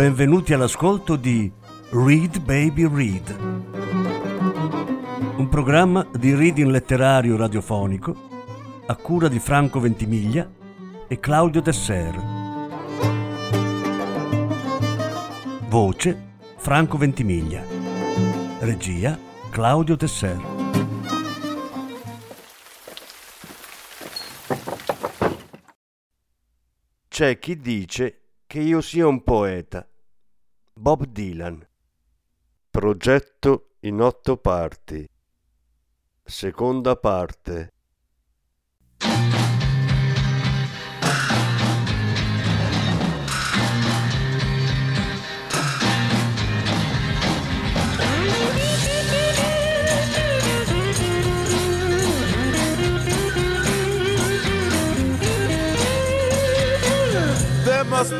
Benvenuti all'ascolto di Read Baby Read, un programma di reading letterario radiofonico a cura di Franco Ventimiglia e Claudio Desser. Voce Franco Ventimiglia. Regia Claudio Desser. C'è chi dice che io sia un poeta. Bob Dylan. Progetto in otto parti. Seconda parte.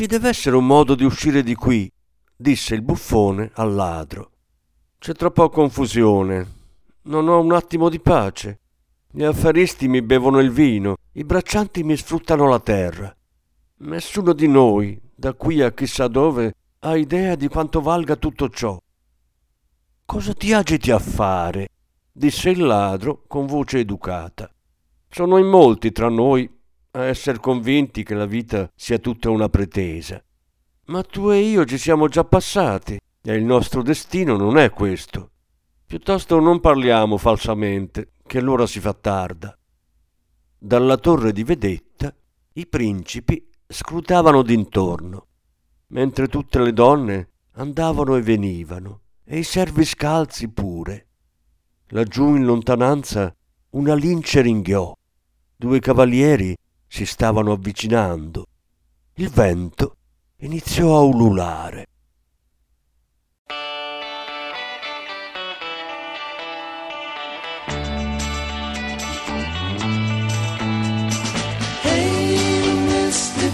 Ci deve essere un modo di uscire di qui, disse il buffone al ladro. C'è troppa confusione. Non ho un attimo di pace. Gli affaristi mi bevono il vino, i braccianti mi sfruttano la terra. Nessuno di noi, da qui a chissà dove, ha idea di quanto valga tutto ciò. Cosa ti agiti a fare? disse il ladro con voce educata. Sono in molti tra noi a essere convinti che la vita sia tutta una pretesa. Ma tu e io ci siamo già passati e il nostro destino non è questo. Piuttosto non parliamo falsamente, che l'ora si fa tarda. Dalla torre di vedetta i principi scrutavano d'intorno, mentre tutte le donne andavano e venivano, e i servi scalzi pure. Laggiù in lontananza una lince ringhiò. Due cavalieri si stavano avvicinando. Il vento iniziò a ululare. Hey, Mr.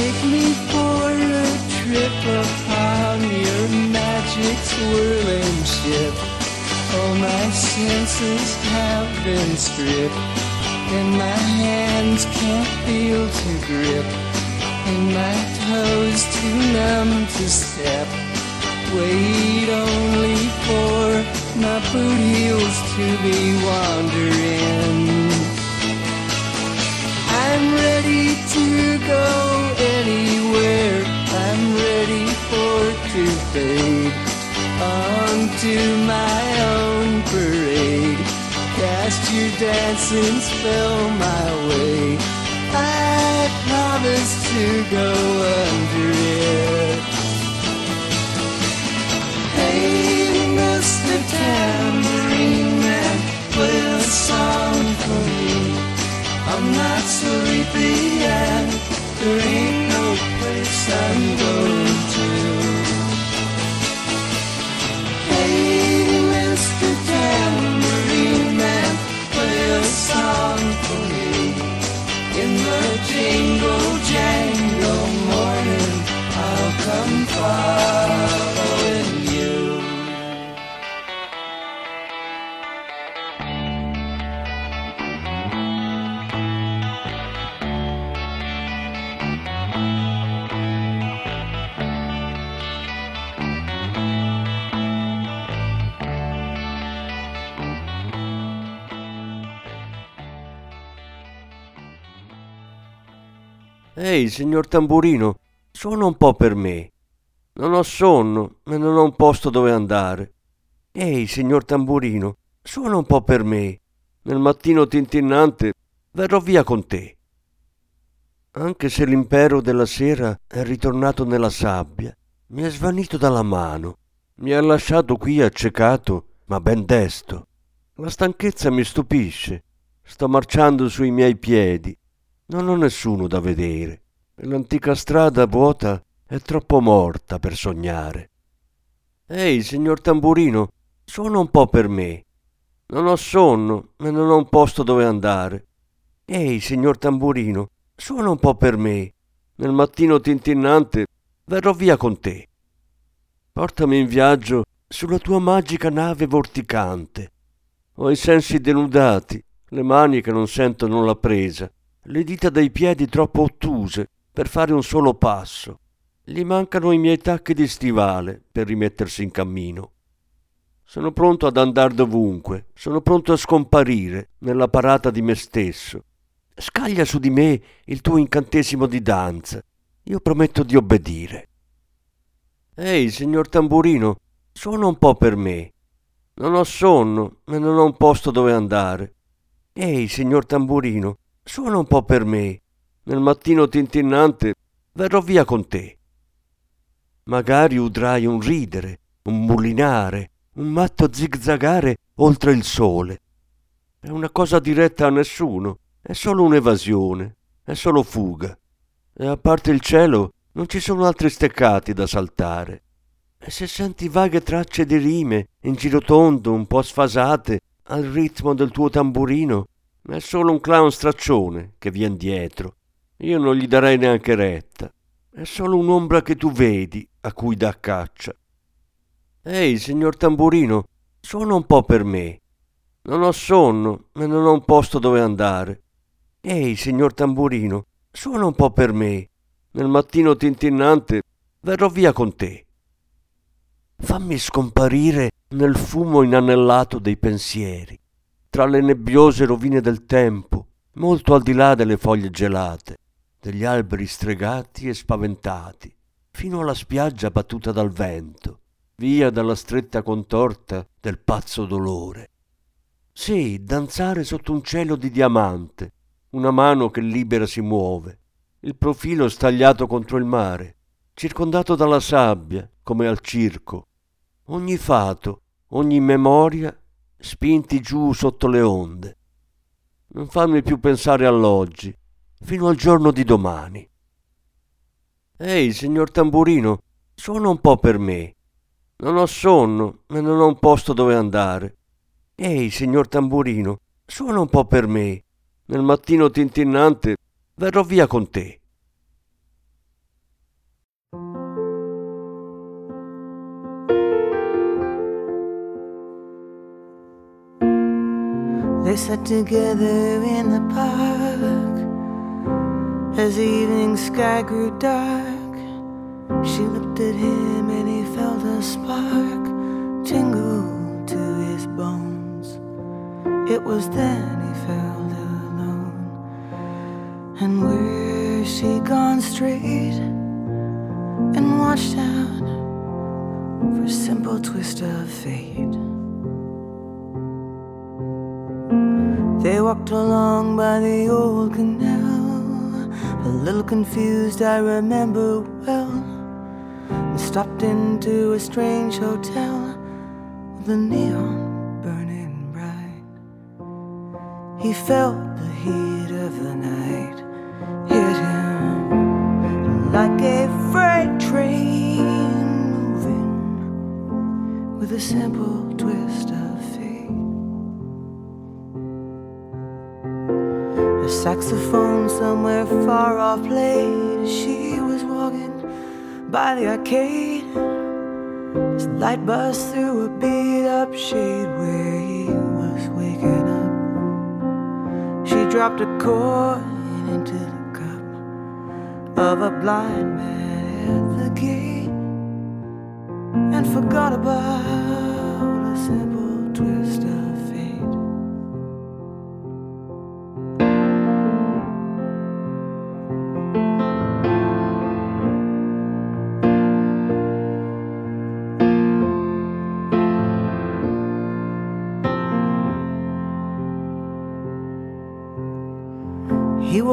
Take me for a trip upon your magic swirling ship. All my senses have been stripped, and my hands can't feel to grip, and my toes too numb to step. Wait only for my boot heels to be wandering. I'm ready to go anywhere. I'm ready for to fade onto my own parade. Cast your dancing spell my way. I promise to go under it. Not sleepy there ain't no place I'm going Ehi, signor tamburino, suona un po' per me. Non ho sonno e non ho un posto dove andare. Ehi, signor tamburino, suona un po' per me. Nel mattino tintinnante verrò via con te. Anche se l'impero della sera è ritornato nella sabbia, mi è svanito dalla mano. Mi ha lasciato qui accecato, ma ben desto. La stanchezza mi stupisce. Sto marciando sui miei piedi. Non ho nessuno da vedere. L'antica strada vuota è troppo morta per sognare. Ehi, signor tamburino, suona un po' per me. Non ho sonno e non ho un posto dove andare. Ehi, signor tamburino, suona un po' per me. Nel mattino tintinnante verrò via con te. Portami in viaggio sulla tua magica nave vorticante. Ho i sensi denudati, le mani che non sentono la presa, le dita dei piedi troppo ottuse per fare un solo passo. Gli mancano i miei tacchi di stivale per rimettersi in cammino. Sono pronto ad andare dovunque, sono pronto a scomparire nella parata di me stesso. Scaglia su di me il tuo incantesimo di danza. Io prometto di obbedire. Ehi, signor tamburino, suona un po' per me. Non ho sonno e non ho un posto dove andare. Ehi, signor tamburino, suona un po' per me. Nel mattino tintinnante verrò via con te. Magari udrai un ridere, un mulinare, un matto zigzagare oltre il sole. È una cosa diretta a nessuno, è solo un'evasione, è solo fuga. E a parte il cielo non ci sono altri steccati da saltare. E se senti vaghe tracce di rime in giro tondo, un po' sfasate, al ritmo del tuo tamburino, è solo un clown straccione che vien dietro. Io non gli darei neanche retta. È solo un'ombra che tu vedi a cui dà caccia. Ehi, signor tamburino, suona un po' per me. Non ho sonno e non ho un posto dove andare. Ehi, signor tamburino, suona un po' per me. Nel mattino tintinnante verrò via con te. Fammi scomparire nel fumo inanellato dei pensieri, tra le nebbiose rovine del tempo, molto al di là delle foglie gelate, degli alberi stregati e spaventati, fino alla spiaggia battuta dal vento, via dalla stretta contorta del pazzo dolore. Sì, danzare sotto un cielo di diamante, una mano che libera si muove, il profilo stagliato contro il mare, circondato dalla sabbia, come al circo, ogni fato, ogni memoria spinti giù sotto le onde. Non farmi più pensare all'oggi, fino al giorno di domani. Ehi, signor tamburino, suona un po' per me. Non ho sonno e non ho un posto dove andare. Ehi, signor tamburino, suona un po' per me. Nel mattino tintinnante verrò via con te. They sat together in the park as the evening sky grew dark. She looked at him and he felt a spark tingle to his bones. It was then he felt alone. And where she gone straight and watched out for a simple twist of fate. They walked along by the old canal, a little confused, I remember well. And stopped into a strange hotel with the neon burning bright. He felt the heat of the night hit him like a freight train moving with a simple twist of fate. A saxophone played she was walking by the arcade. His light buzzed through a beat up shade where he was waking up. She dropped a coin into the cup of a blind man at the gate and forgot about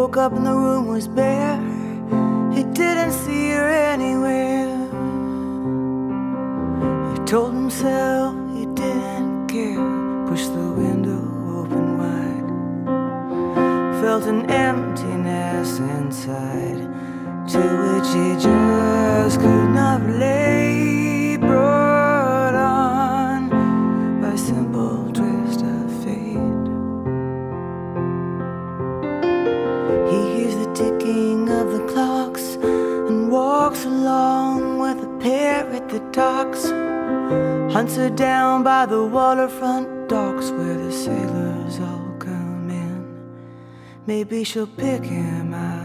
woke up and the room was bare. He didn't see her anywhere. He told himself he didn't care. Pushed the window open wide. Felt an emptiness inside, to which he just could not relate. That talks. Hunts her down by the waterfront docks where the sailors all come in. Maybe she'll pick him out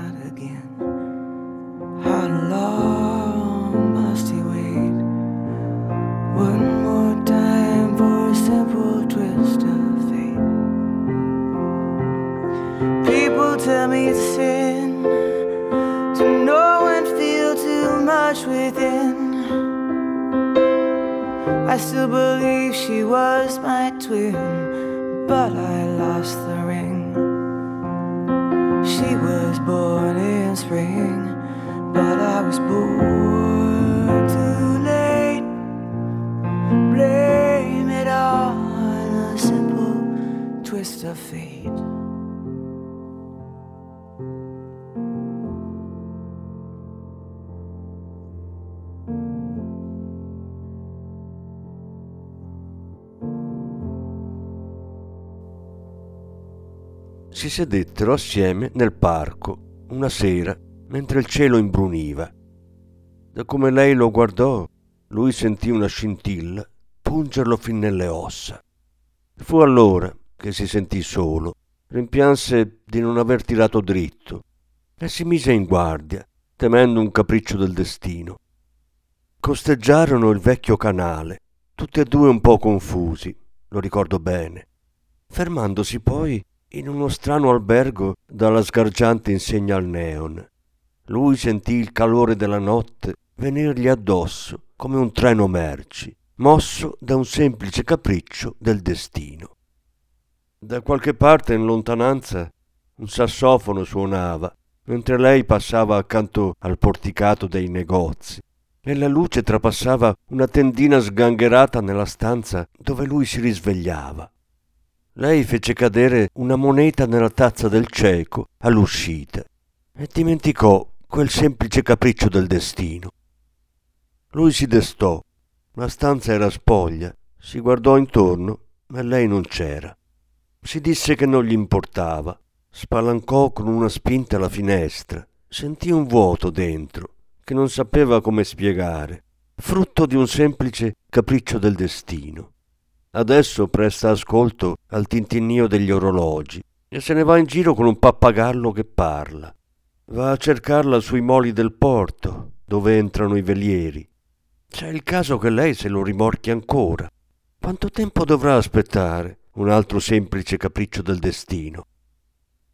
I still believe she was my twin, but I lost the ring. She was born in spring, but I was born too late. Blame it on a simple twist of fate. Si sedettero assieme nel parco una sera mentre il cielo imbruniva. Da come lei lo guardò, lui sentì una scintilla pungerlo fin nelle ossa. Fu allora che si sentì solo, rimpianse di non aver tirato dritto e si mise in guardia, temendo un capriccio del destino. Costeggiarono il vecchio canale, tutti e due un po' confusi, lo ricordo bene, fermandosi poi in uno strano albergo dalla sgargiante insegna al neon. Lui sentì il calore della notte venirgli addosso come un treno merci, mosso da un semplice capriccio del destino. Da qualche parte in lontananza un sassofono suonava, mentre lei passava accanto al porticato dei negozi e la luce trapassava una tendina sgangherata nella stanza dove lui si risvegliava. Lei fece cadere una moneta nella tazza del cieco all'uscita e dimenticò quel semplice capriccio del destino. Lui si destò, la stanza era spoglia, si guardò intorno, ma lei non c'era. Si disse che non gli importava, spalancò con una spinta la finestra, sentì un vuoto dentro che non sapeva come spiegare, frutto di un semplice capriccio del destino. Adesso presta ascolto al tintinnio degli orologi e se ne va in giro con un pappagallo che parla. Va a cercarla sui moli del porto, dove entrano i velieri. C'è il caso che lei se lo rimorchi ancora. Quanto tempo dovrà aspettare un altro semplice capriccio del destino?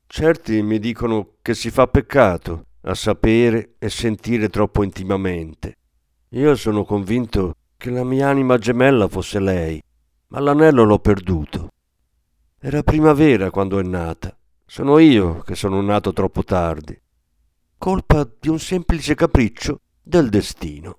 Certi mi dicono che si fa peccato a sapere e sentire troppo intimamente. Io sono convinto che la mia anima gemella fosse lei, ma l'anello l'ho perduto. Era primavera quando è nata. Sono io che sono nato troppo tardi. Colpa di un semplice capriccio del destino.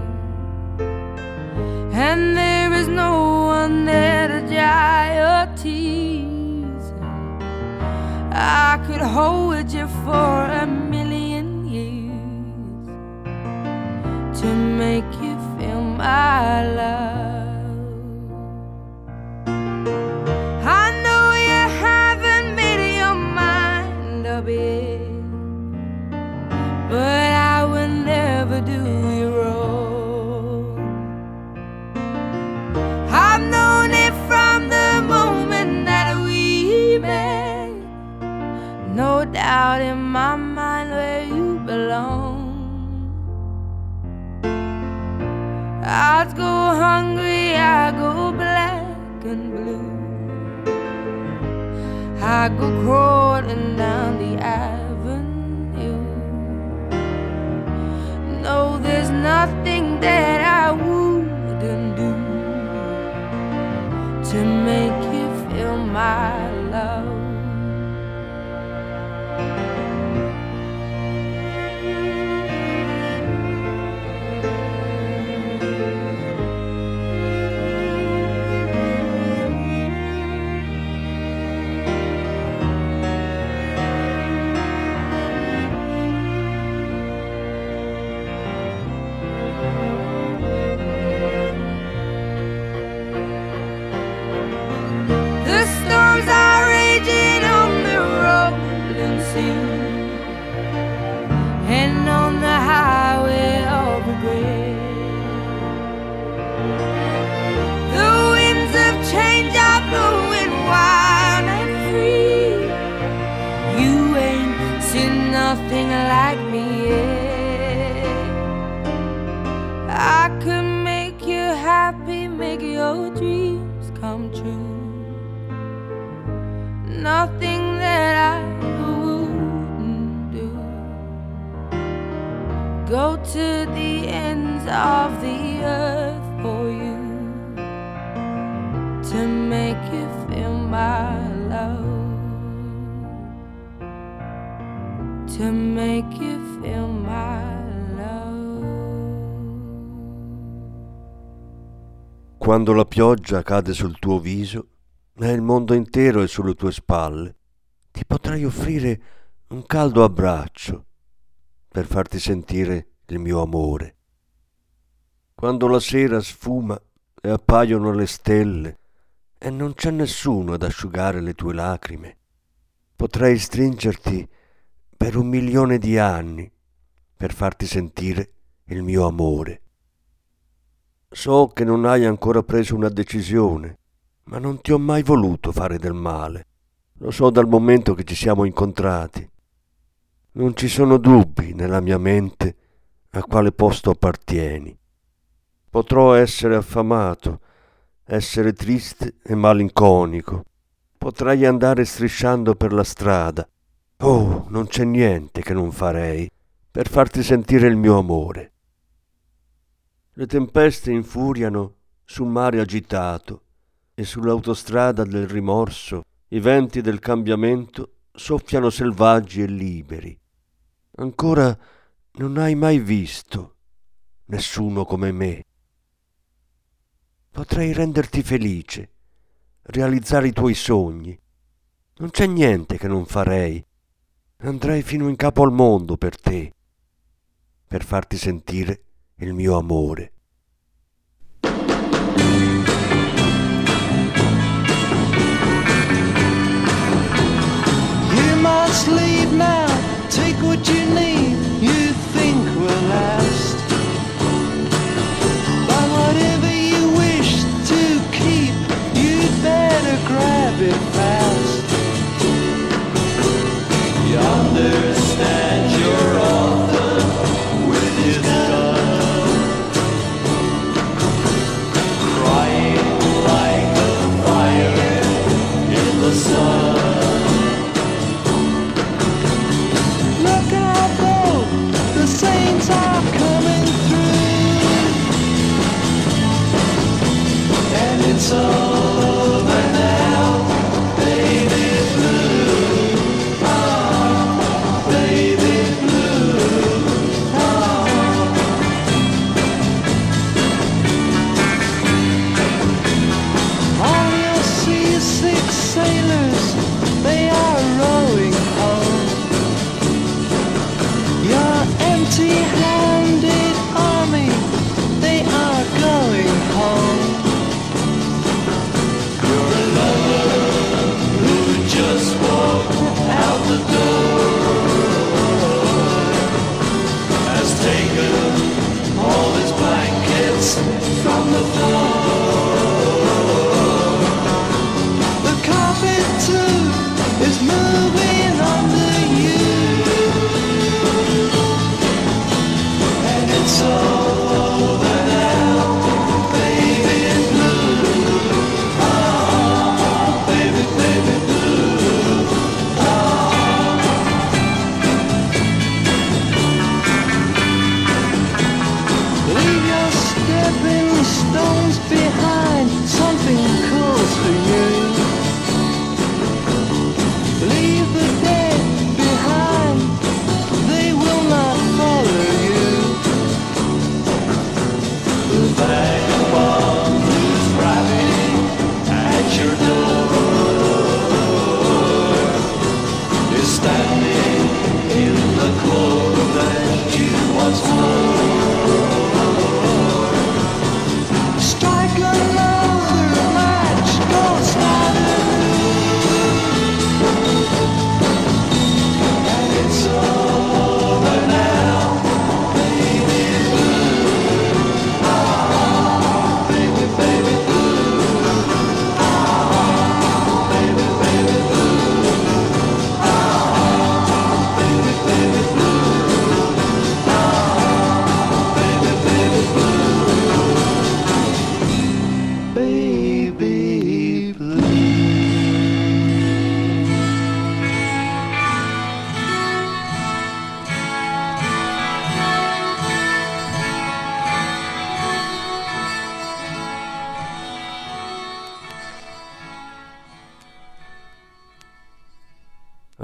and there is no one there to dry your tears. I could hold you for a million years to make you feel my love. Doubt in my mind where you belong. I'd go hungry, I go black and blue. I go crawling down the avenue. No, there's nothing that I wouldn't do to make you feel my make you feel my love. To make you feel my love. Quando la pioggia cade sul tuo viso e il mondo intero è sulle tue spalle, ti potrei offrire un caldo abbraccio per farti sentire il mio amore. Quando la sera sfuma e appaiono le stelle e non c'è nessuno ad asciugare le tue lacrime, potrei stringerti per un milione di anni per farti sentire il mio amore. So che non hai ancora preso una decisione, ma non ti ho mai voluto fare del male. Lo so dal momento che ci siamo incontrati. Non ci sono dubbi nella mia mente a quale posto appartieni. Potrò essere affamato, essere triste e malinconico. Potrei andare strisciando per la strada. Oh, non c'è niente che non farei per farti sentire il mio amore. Le tempeste infuriano sul mare agitato e sull'autostrada del rimorso i venti del cambiamento soffiano selvaggi e liberi. Ancora non hai mai visto nessuno come me. Potrei renderti felice, realizzare i tuoi sogni. Non c'è niente che non farei. Andrei fino in capo al mondo per te, per farti sentire il mio amore.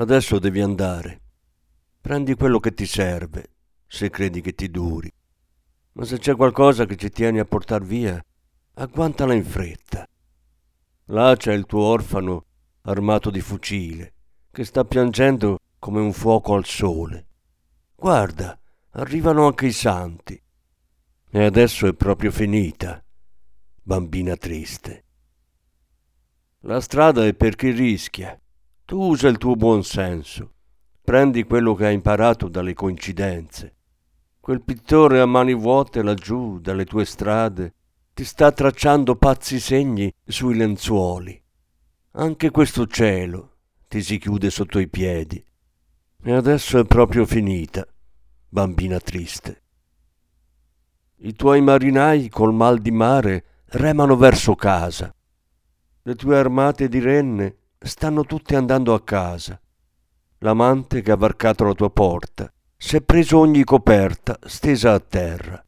Adesso devi andare. Prendi quello che ti serve, se credi che ti duri. Ma se c'è qualcosa che ci tieni a portar via, agguantala in fretta. Là c'è il tuo orfano armato di fucile, che sta piangendo come un fuoco al sole. Guarda, arrivano anche i santi. E adesso è proprio finita, bambina triste. La strada è per chi rischia. Tu usa il tuo buon senso. Prendi quello che hai imparato dalle coincidenze. Quel pittore a mani vuote laggiù, dalle tue strade, ti sta tracciando pazzi segni sui lenzuoli. Anche questo cielo ti si chiude sotto i piedi. E adesso è proprio finita, bambina triste. I tuoi marinai col mal di mare remano verso casa. Le tue armate di renne stanno tutte andando a casa. L'amante che ha varcato la tua porta si è preso ogni coperta stesa a terra.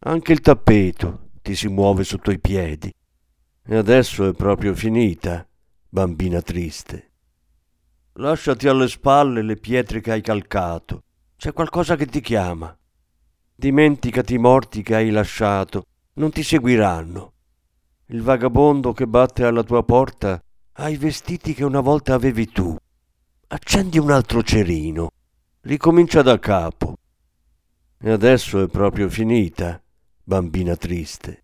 Anche il tappeto ti si muove sotto i piedi. E adesso è proprio finita, bambina triste. Lasciati alle spalle le pietre che hai calcato. C'è qualcosa che ti chiama. Dimenticati i morti che hai lasciato, non ti seguiranno. Il vagabondo che batte alla tua porta ha i vestiti che una volta avevi tu. Accendi un altro cerino. Ricomincia da capo. E adesso è proprio finita bambina triste.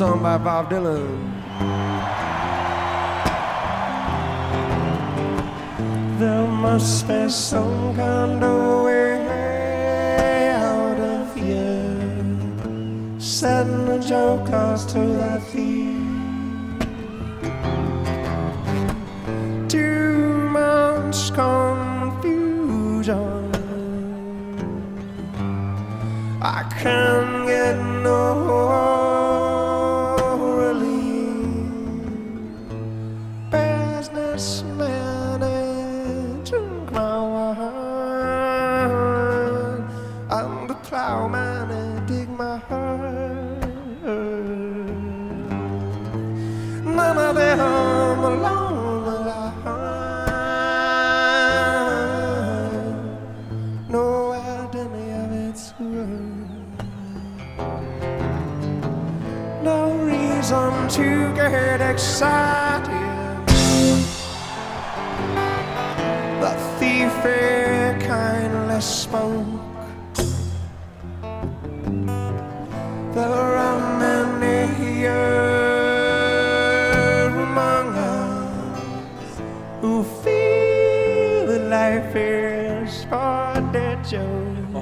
Song by Bob Dylan. There must be some kind of way out of here. Setting the jokers to their feet. Too much confusion. Who feel that life is but a joke.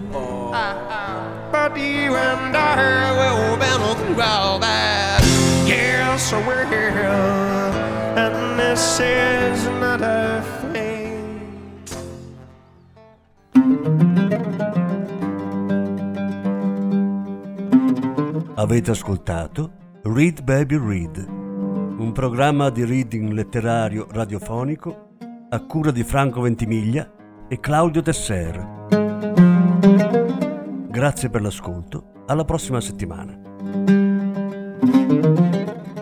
But you and I will battle through all that. Yes, I will. And this is not a. Avete ascoltato Read Baby Read, un programma di reading letterario radiofonico a cura di Franco Ventimiglia e Claudio Tesser. Grazie per l'ascolto, alla prossima settimana.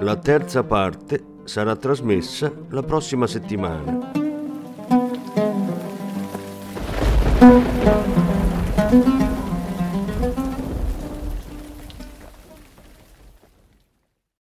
La terza parte sarà trasmessa la prossima settimana.